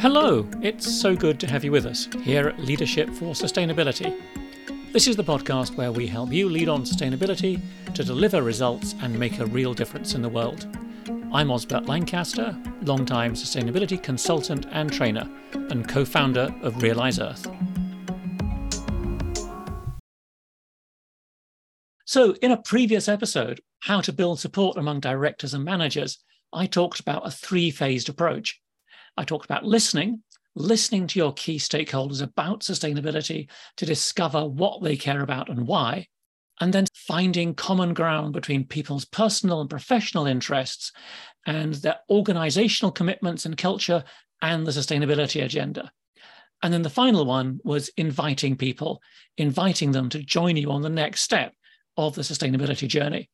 Hello, it's so good to have you with us here at Leadership for Sustainability. This is the podcast where we help you lead on sustainability to deliver results and make a real difference in the world. I'm Osbert Lancaster, long-time sustainability consultant and trainer, and co founder of Realise Earth. So, in a previous episode, How to Build Support Among Directors and Managers, I talked about a three phased approach. I talked about listening, listening to your key stakeholders about sustainability to discover what they care about and why, and then finding common ground between people's personal and professional interests and their organizational commitments and culture and the sustainability agenda. And then the final one was inviting people, inviting them to join you on the next step of the sustainability journey.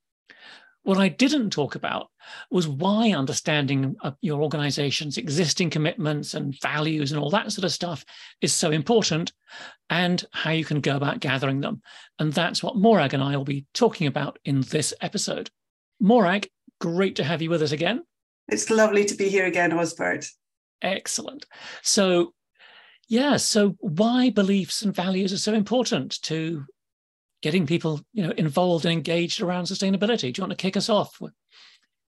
What I didn't talk about was why understanding uh, your organization's existing commitments and values and all that sort of stuff is so important and how you can go about gathering them. And that's what Morag and I will be talking about in this episode. Morag, great to have you with us again. It's lovely to be here again, Osbert. Excellent. So, yeah, so why beliefs and values are so important to getting people you know involved and engaged around sustainability. Do you want to kick us off?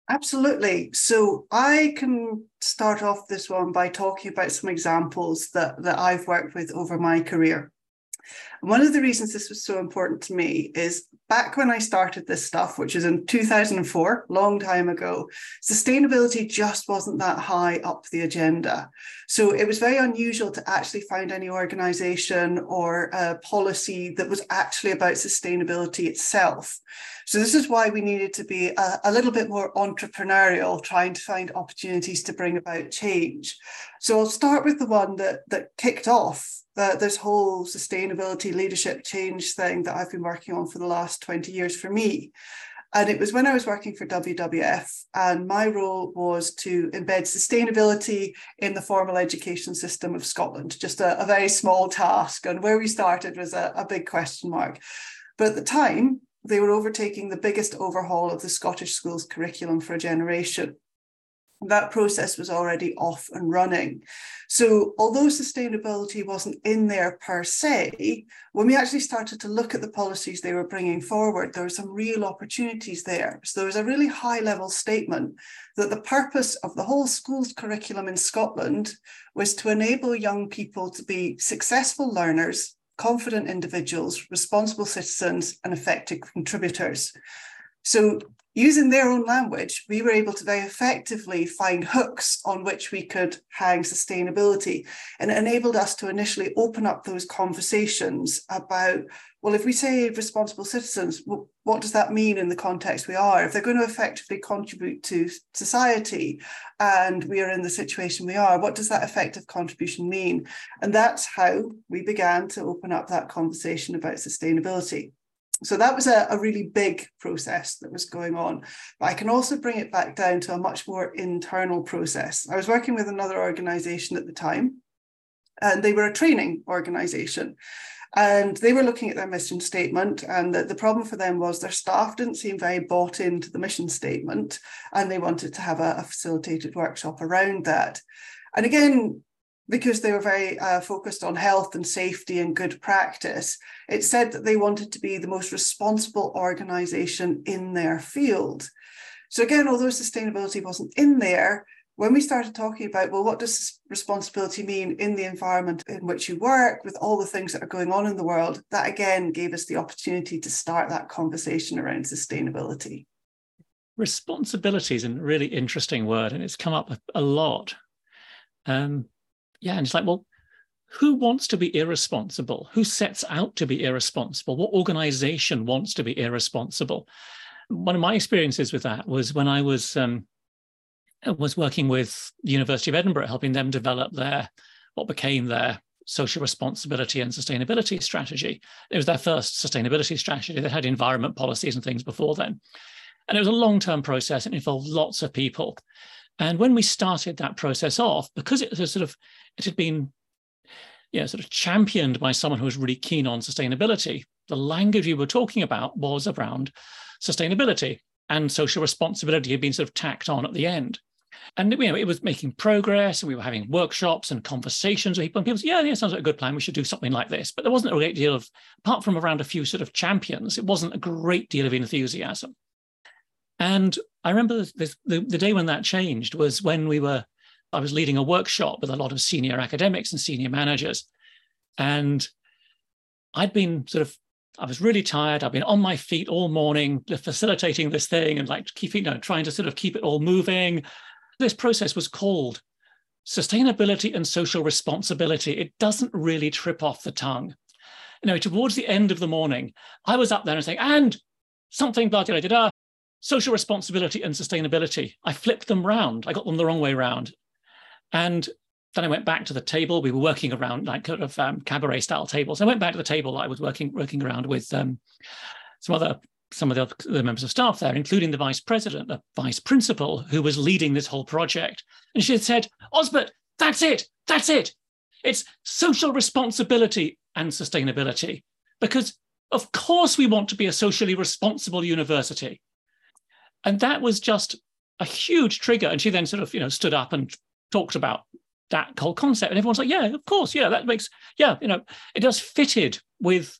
Absolutely. So i can start off this one by talking about some examples that that i've worked with over my career one of the reasons this was so important to me is back when I started this stuff, which is in 2004, long time ago, sustainability just wasn't that high up the agenda. So it was very unusual to actually find any organization or policy that was actually about sustainability itself. So this is why we needed to be a, a little bit more entrepreneurial, trying to find opportunities to bring about change. So I'll start with the one that that kicked off this whole sustainability leadership change thing that I've been working on for the last 20 years for me. And it was when I was working for WWF, and my role was to embed sustainability in the formal education system of Scotland, just a, a very small task. And where we started was a, a big question mark. But at the time, they were overtaking the biggest overhaul of the Scottish schools curriculum for a generation that process was already off and running. So, although sustainability wasn't in there per se, when we actually started to look at the policies they were bringing forward, there were some real opportunities there. So, there was a really high level statement that the purpose of the whole schools curriculum in Scotland was to enable young people to be successful learners, confident individuals, responsible citizens, and effective contributors. So, using their own language, we were able to very effectively find hooks on which we could hang sustainability. And it enabled us to initially open up those conversations about, well, if we say responsible citizens, well, what does that mean in the context we are? If they're going to effectively contribute to society and we are in the situation we are, what does that effective contribution mean? And that's how we began to open up that conversation about sustainability so that was a, a, really big process that was going on. But I can also bring it back down to a much more internal process. I was working with another organization at the time, and they were a training organization. And they were looking at their mission statement, and the, the problem for them was their staff didn't seem very bought into the mission statement, and they wanted to have a, a facilitated workshop around that. And again, because they were very uh, focused on health and safety and good practice, it said that they wanted to be the most responsible organization in their field. So, again, although sustainability wasn't in there, when we started talking about, well, what does responsibility mean in the environment in which you work, with all the things that are going on in the world, that again gave us the opportunity to start that conversation around sustainability. Responsibility is a really interesting word, and it's come up a lot. Um, yeah, and it's like, well, who wants to be irresponsible? Who sets out to be irresponsible? What organization wants to be irresponsible? One of my experiences with that was when I was um, was working with the University of Edinburgh, helping them develop their what became their social responsibility and sustainability strategy. It was their first sustainability strategy. They had environment policies and things before then. And it was a long term process. It involved lots of people. And when we started that process off, because it was sort of it had been you know, sort of championed by someone who was really keen on sustainability, the language we were talking about was around sustainability and social responsibility had been sort of tacked on at the end. And you know, it was making progress, and we were having workshops and conversations with people. And people said, "Yeah, yeah, sounds like a good plan. We should do something like this." But there wasn't a great deal of, apart from around a few sort of champions, it wasn't a great deal of enthusiasm. And I remember the, the, the day when that changed was when we were, I was leading a workshop with a lot of senior academics and senior managers, and I'd been sort of I was really tired. I've been on my feet all morning, facilitating this thing and like keeping, you know, trying to sort of keep it all moving. This process was called sustainability and social responsibility. It doesn't really trip off the tongue. You know, towards the end of the morning, I was up there and saying, and something, blah, blah, blah, social responsibility and sustainability. I flipped them round. I got them the wrong way round. And then I went back to the table. We were working around like kind of um, cabaret style tables. I went back to the table I was working working around with um, some other some of the, the, members of staff there, including the vice president, the vice principal, who was leading this whole project. And she had said, Osbert, that's it, that's it. It's social responsibility and sustainability. Because of course we want to be a socially responsible university. And that was just a huge trigger. And she then sort of, you know, stood up and talked about that whole concept. And everyone's like, yeah, of course, yeah, that makes, yeah, you know, it does fitted with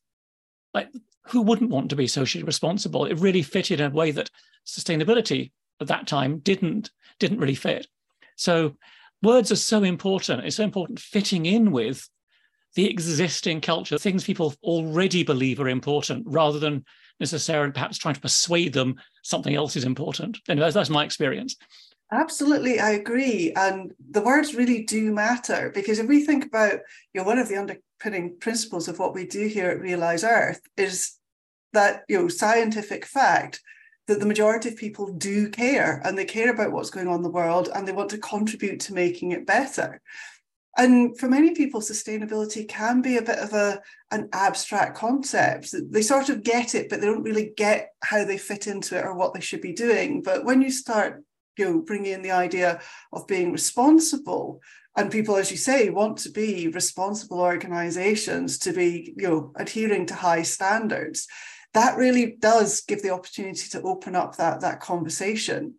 like who wouldn't want to be socially responsible? It really fitted in a way that sustainability at that time didn't didn't really fit. So words are so important. It's so important fitting in with the existing culture, things people already believe are important, rather than necessarily perhaps trying to persuade them something else is important. And that's, that's my experience. Absolutely, I agree. And the words really do matter because if we think about, you know, one of the underpinning principles of what we do here at Realise Earth is that, you know, scientific fact that the majority of people do care and they care about what's going on in the world and they want to contribute to making it better. And for many people, sustainability can be a bit of a an abstract concept. They sort of get it, but they don't really get how they fit into it or what they should be doing. But when you start you know, bringing in the idea of being responsible. And people, as you say, want to be responsible organizations to be, you know, adhering to high standards. That really does give the opportunity to open up that, that conversation.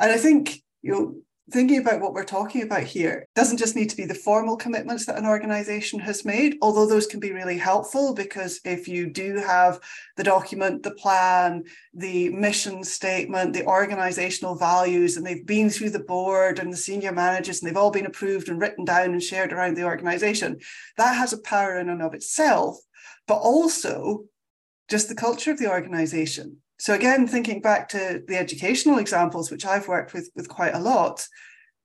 And I think, you know, thinking about what we're talking about here doesn't just need to be the formal commitments that an organization has made, although those can be really helpful because if you do have the document, the plan, the mission statement, the organizational values, and they've been through the board and the senior managers and they've all been approved and written down and shared around the organization, that has a power in and of itself, but also just the culture of the organization so again, thinking back to the educational examples, which I've worked with with quite a lot,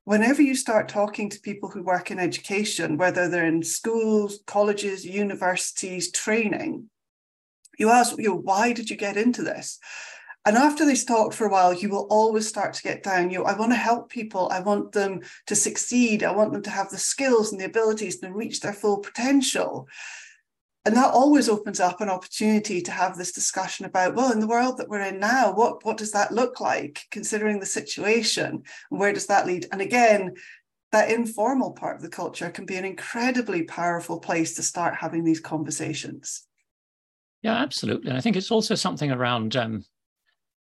whenever you start talking to people who work in education, whether they're in schools, colleges, universities, training, you ask, you know, why did you get into this? And after they've talked for a while, you will always start to get down. You know, I want to help people. I want them to succeed. I want them to have the skills and the abilities to reach their full potential and that always opens up an opportunity to have this discussion about well in the world that we're in now what what does that look like considering the situation? And where does that lead? And again that informal part of the culture can be an incredibly powerful place to start having these conversations. Yeah absolutely. And i think it's also something around um,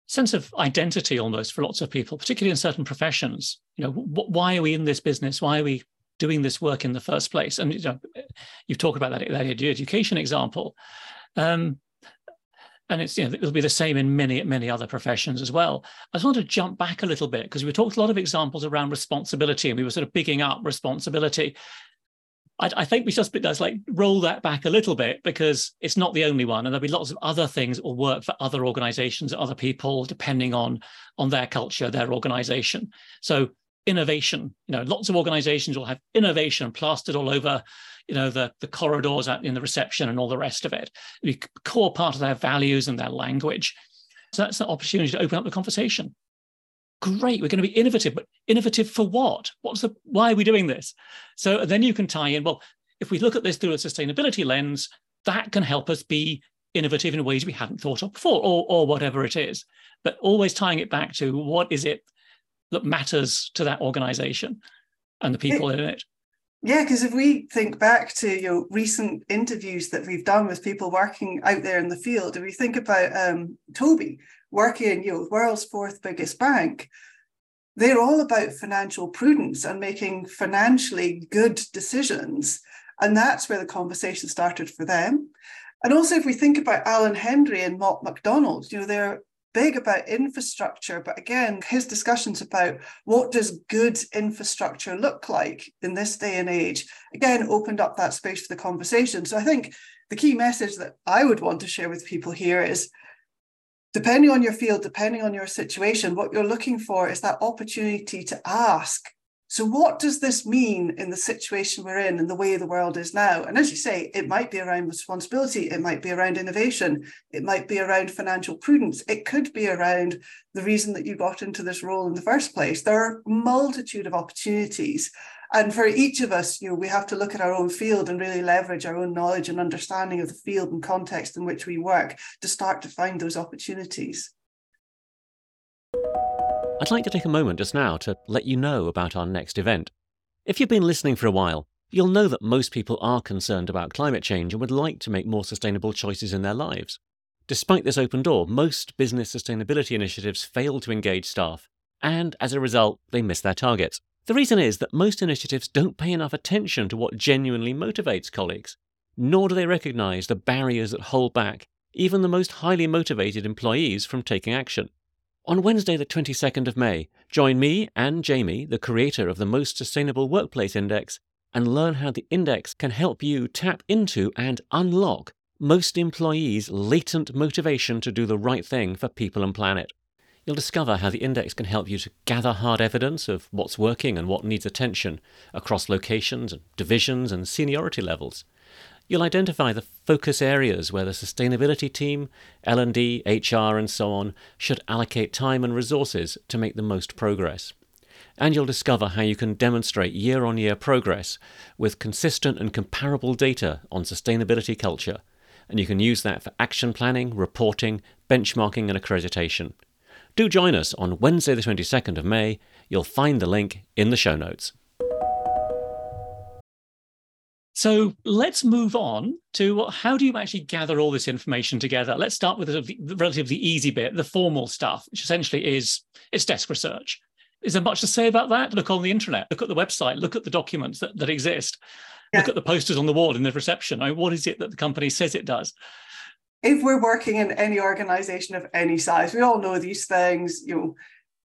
sense of identity almost for lots of people particularly in certain professions. You know wh- why are we in this business? Why are we doing this work in the first place. And you know, you've talked about that, that education example. Um, and it's you know it'll be the same in many many other professions as well. I just want to jump back a little bit because we talked a lot of examples around responsibility, and we were sort of bigging up responsibility. I, I think we just does like roll that back a little bit because it's not the only one, and there'll be lots of other things that will work for other organisations, other people, depending on on their culture, their organisation. So innovation. You know, lots of organizations will have innovation plastered all over, you know, the, the corridors in the reception and all the rest of it. It'll be core part of their values and their language. So that's an opportunity to open up the conversation. Great, we're going to be innovative, but innovative for what? What's the why are we doing this? So then you can tie in, well, if we look at this through a sustainability lens, that can help us be innovative in ways we hadn't thought of before, or, or whatever it is. But always tying it back to what is it that matters to that organization and the people it, in it. Yeah, because if we think back to you know recent interviews that we've done with people working out there in the field, if we think about um, Toby working, you know, world's fourth biggest bank, they're all about financial prudence and making financially good decisions. And that's where the conversation started for them. And also, if we think about Alan Hendry and Mott MacDonald, you know, they're big about infrastructure, but again, his discussions about what does good infrastructure look like in this day and age, again, opened up that space for the conversation. So I think the key message that I would want to share with people here is depending on your field, depending on your situation, what you're looking for is that opportunity to ask. So, what does this mean in the situation we're in and the way the world is now? And as you say, it might be around responsibility, it might be around innovation, it might be around financial prudence, it could be around the reason that you got into this role in the first place. There are a multitude of opportunities. And for each of us, you know, we have to look at our own field and really leverage our own knowledge and understanding of the field and context in which we work to start to find those opportunities. I'd like to take a moment just now to let you know about our next event. If you've been listening for a while, you'll know that most people are concerned about climate change and would like to make more sustainable choices in their lives. Despite this open door, most business sustainability initiatives fail to engage staff, and as a result, they miss their targets. The reason is that most initiatives don't pay enough attention to what genuinely motivates colleagues, nor do they recognise the barriers that hold back even the most highly motivated employees from taking action. On Wednesday, the 22nd of May, join me and Jamie, the creator of the Most Sustainable Workplace Index, and learn how the index can help you tap into and unlock most employees' latent motivation to do the right thing for people and planet. You'll discover how the index can help you to gather hard evidence of what's working and what needs attention across locations, divisions, and seniority levels. You'll identify the focus areas where the sustainability team, L&D, HR, and so on should allocate time and resources to make the most progress. And you'll discover how you can demonstrate year on year progress with consistent and comparable data on sustainability culture. And you can use that for action planning, reporting, benchmarking, and accreditation. Do join us on Wednesday, the 22nd of May. You'll find the link in the show notes. So let's move on to how do you actually gather all this information together? Let's start with the relatively easy bit, the formal stuff, which essentially is it's desk research. Is there much to say about that? Look on the internet, look at the website, look at the documents that, that exist, yeah. look at the posters on the wall in the reception. I mean, what is it that the company says it does? if we're working in any organization of any size, we all know these things, you know,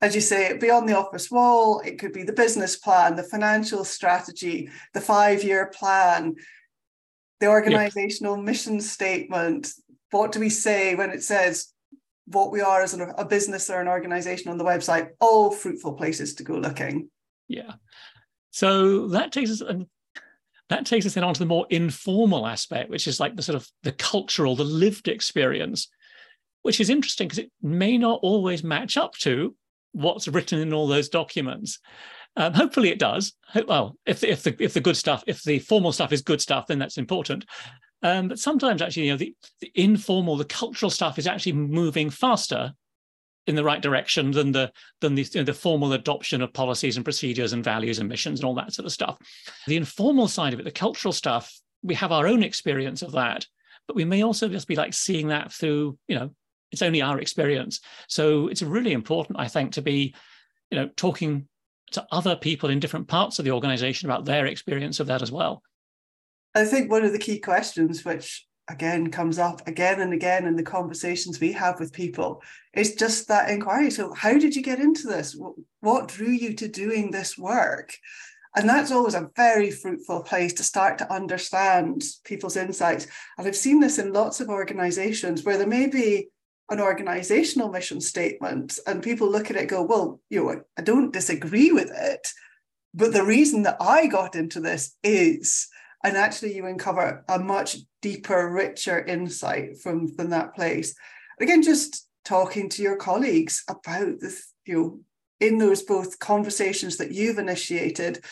as you say, beyond the office wall, it could be the business plan, the financial strategy, the five year plan, the organizational mission statement. What do we say when it says what we are as a business or an organization on the website? All fruitful places to go looking. Yeah. So that takes us, um, that takes us then onto the more informal aspect, which is like the sort of the cultural, the lived experience, which is interesting because it may not always match up to what's written in all those documents. Um, hopefully it does. Well, if the, if the if the good stuff, if the formal stuff is good stuff, then that's important. Um, but sometimes actually, you know, the, the informal, the cultural stuff is actually moving faster in the right direction than the than the, you know, the formal adoption of policies and procedures and values and missions and all that sort of stuff. The informal side of it, the cultural stuff, we have our own experience of that, but we may also just be like seeing that through, you know, it's only our experience. So it's really important, I think, to be, you know, talking to other people in different parts of the organization about their experience of that as well. I think one of the key questions, which again comes up again and again in the conversations we have with people is just that inquiry so how did you get into this what drew you to doing this work and that's always a very fruitful place to start to understand people's insights and i've seen this in lots of organizations where there may be an organizational mission statement and people look at it go well you know i don't disagree with it but the reason that i got into this is and actually you uncover a much deeper, richer insight from, from that place. Again, just talking to your colleagues about this, you know, in those both conversations that you've initiated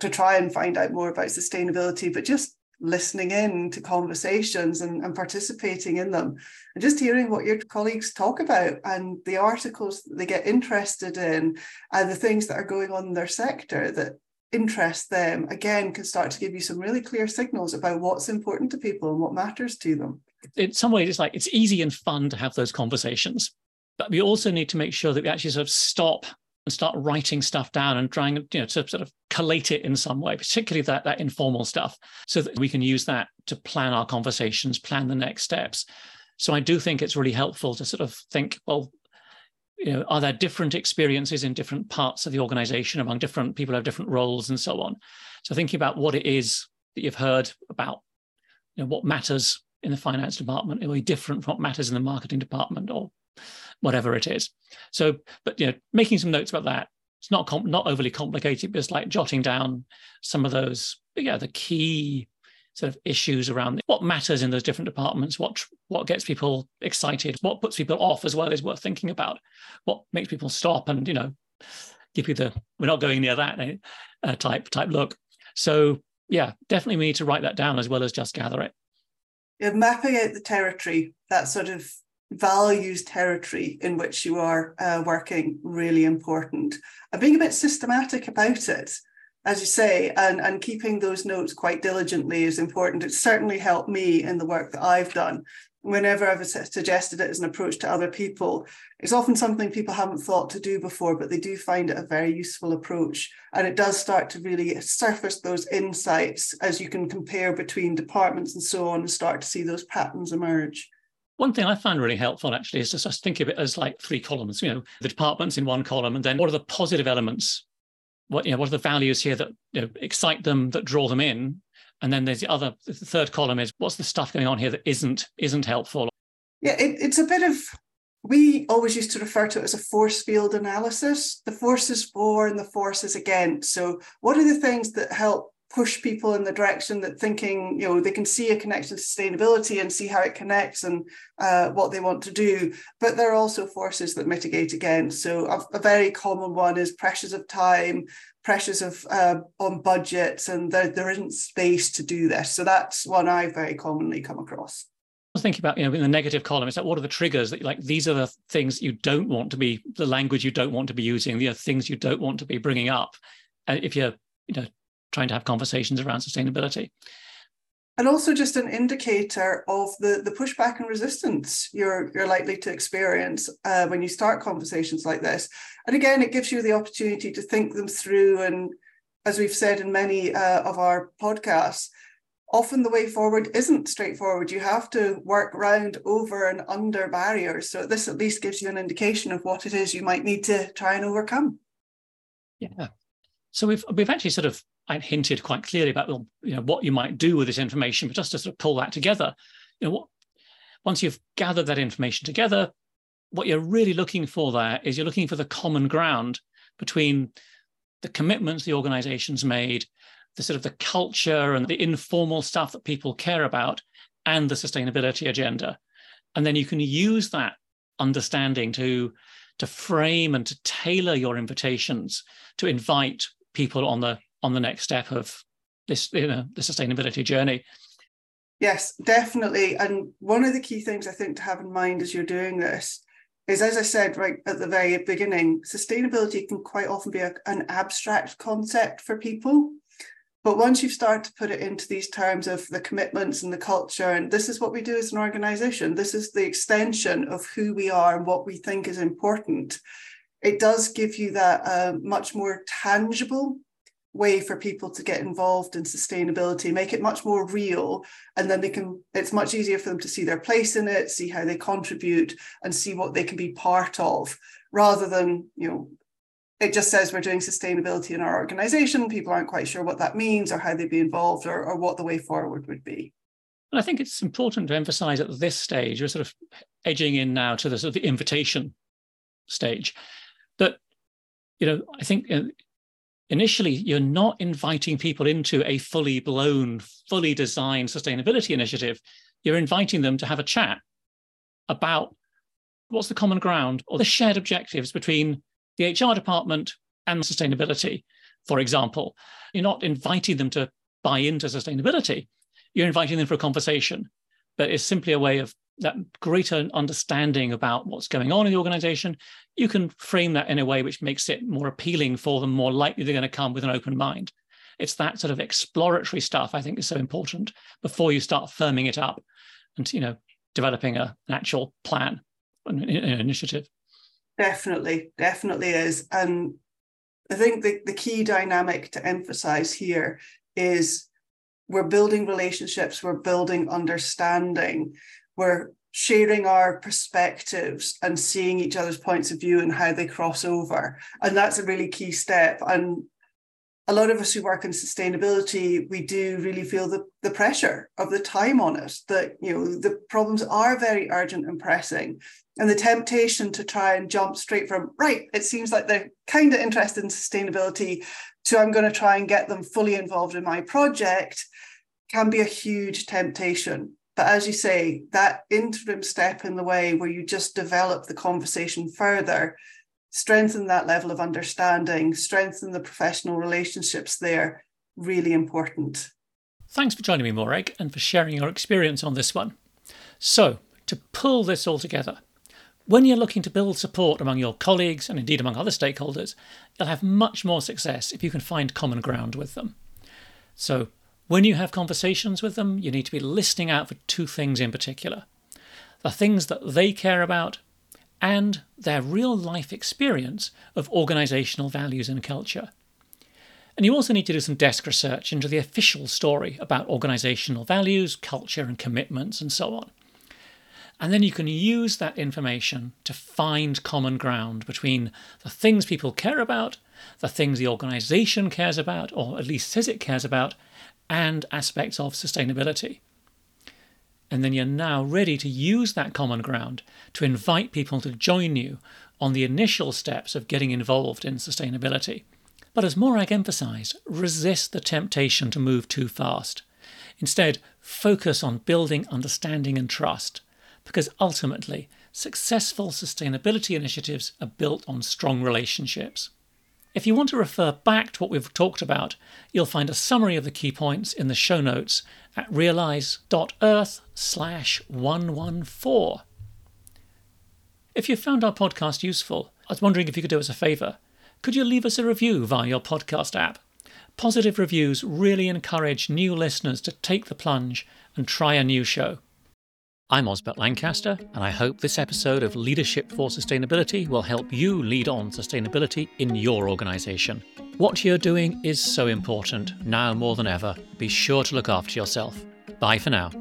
to try and find out more about sustainability, but just listening in to conversations and, and participating in them and just hearing what your colleagues talk about and the articles they get interested in and the things that are going on in their sector that interest them again can start to give you some really clear signals about what's important to people and what matters to them. In some ways it's like it's easy and fun to have those conversations but we also need to make sure that we actually sort of stop and start writing stuff down and trying you know to sort of collate it in some way particularly that that informal stuff so that we can use that to plan our conversations plan the next steps. So i do think it's really helpful to sort of think well you know are there different experiences in different parts of the organization among different people who have different roles and so on? So thinking about what it is that you've heard about you know what matters in the finance department it will be different from what matters in the marketing department or whatever it is. So, but you know, making some notes about that. It's not com- not overly complicated, but it's like jotting down some of those, yeah, the key sort of issues around what matters in those different departments, what what gets people excited, what puts people off as well is worth thinking about, what makes people stop and you know give you the we're not going near that eh, uh, type type look. So yeah, definitely we need to write that down as well as just gather it. Yeah, mapping out the territory, that sort of values territory in which you are uh, working really important. And being a bit systematic about it as you say and, and keeping those notes quite diligently is important. It certainly helped me in the work that i've done. Whenever i've suggested it as an approach to other people it's often something people haven't thought to do before but they do find it a very useful approach. And it does start to really surface those insights as you can compare between departments and so on and start to see those patterns emerge one thing I find really helpful actually is just think of it as like three columns, you know, the departments in one column, and then what are the positive elements? What, you know, what are the values here that you know, excite them, that draw them in? And then there's the other, the third column is what's the stuff going on here that isn't isn't helpful? Yeah, it, it's a bit of we always used to refer to it as a force field analysis. The forces for and the forces against. So, what are the things that help push people in the direction that thinking, you know, they can see a connection to sustainability and see how it connects and uh, what they want to do. But there are also forces that mitigate against. So a, a very common one is pressures of time, pressures of uh, on budgets, and there, there isn't space to do this. So that's one I very commonly come across. I was thinking about, you know, in the negative column, it's like, what are the triggers that like, these are the things you don't want to be, the language you don't want to be using, the things you don't want to be bringing up. And if you're, you know, trying to have conversations around sustainability. And also just an indicator of the, the pushback and resistance you're, you're likely to experience uh, when you start conversations like this. And again, it gives you the opportunity to think them through. And as we've said in many uh, of our podcasts, often the way forward isn't straightforward. You have to work around, over, and under barriers. So this at least gives you an indication of what it is you might need to try and overcome. Yeah. So we've we've actually sort of I hinted quite clearly about you know what you might do with this information, but just to sort of pull that together, you know, what, once you've gathered that information together, what you're really looking for there is you're looking for the common ground between the commitments the organization's made, the sort of the culture and the informal stuff that people care about, and the sustainability agenda. And then you can use that understanding to to frame and to tailor your invitations to invite people on the on the next step of this, you know, the sustainability journey. Yes, definitely. And one of the key things I think to have in mind as you're doing this is, as I said right at the very beginning, sustainability can quite often be a, an abstract concept for people. But once you've started to put it into these terms of the commitments and the culture, and this is what we do as an organization, this is the extension of who we are and what we think is important, it does give you that uh, much more tangible way for people to get involved in sustainability make it much more real. And then they can it's much easier for them to see their place in it see how they contribute and see what they can be part of rather than you know it just says we're doing sustainability in our organization. People aren't quite sure what that means or how they'd be involved or, or what the way forward would be. And i think it's important to emphasize at this stage we're sort of edging in now to the sort of the invitation stage that you know i think uh, initially you're not inviting people into a fully blown, fully designed sustainability initiative. You're inviting them to have a chat about what's the common ground or the shared objectives between the HR department and sustainability, for example. You're not inviting them to buy into sustainability. You're inviting them for a conversation, but it's simply a way of that greater understanding about what's going on in the organization, you can frame that in a way which makes it more appealing for them, more likely they're going to come with an open mind. It's that sort of exploratory stuff I think is so important before you start firming it up and you know developing a, an actual plan, an, an initiative. Definitely, definitely is. And I think the, the key dynamic to emphasize here is we're building relationships, we're building understanding, we're sharing our perspectives and seeing each other's points of view and how they cross over. And that's a really key step. And a lot of us who work in sustainability, we do really feel the, the pressure of the time on us that you know the problems are very urgent and pressing. And the temptation to try and jump straight from, right, it seems like they're kind of interested in sustainability, to I'm going to try and get them fully involved in my project can be a huge temptation. But as you say, that interim step in the way where you just develop the conversation further strengthen that level of understanding, strengthen the professional relationships there, really important. Thanks for joining me, Morag, and for sharing your experience on this one. So, to pull this all together, when you're looking to build support among your colleagues and indeed among other stakeholders, you'll have much more success if you can find common ground with them. So, when you have conversations with them, you need to be listening out for two things in particular the things that they care about and their real life experience of organisational values and culture. And you also need to do some desk research into the official story about organisational values, culture, and commitments, and so on. And then you can use that information to find common ground between the things people care about, the things the organisation cares about, or at least says it cares about, and aspects of sustainability. And then you're now ready to use that common ground to invite people to join you on the initial steps of getting involved in sustainability. But as Morag emphasised, resist the temptation to move too fast. Instead, focus on building understanding and trust, because ultimately, successful sustainability initiatives are built on strong relationships. If you want to refer back to what we've talked about, you'll find a summary of the key points in the show notes at realise.earth slash 114. If you found our podcast useful, I was wondering if you could do us a favour. Could you leave us a review via your podcast app? Positive reviews really encourage new listeners to take the plunge and try a new show. I'm Osbert Lancaster, and I hope this episode of Leadership for Sustainability will help you lead on sustainability in your organisation. What you're doing is so important, now more than ever. Be sure to look after yourself. Bye for now.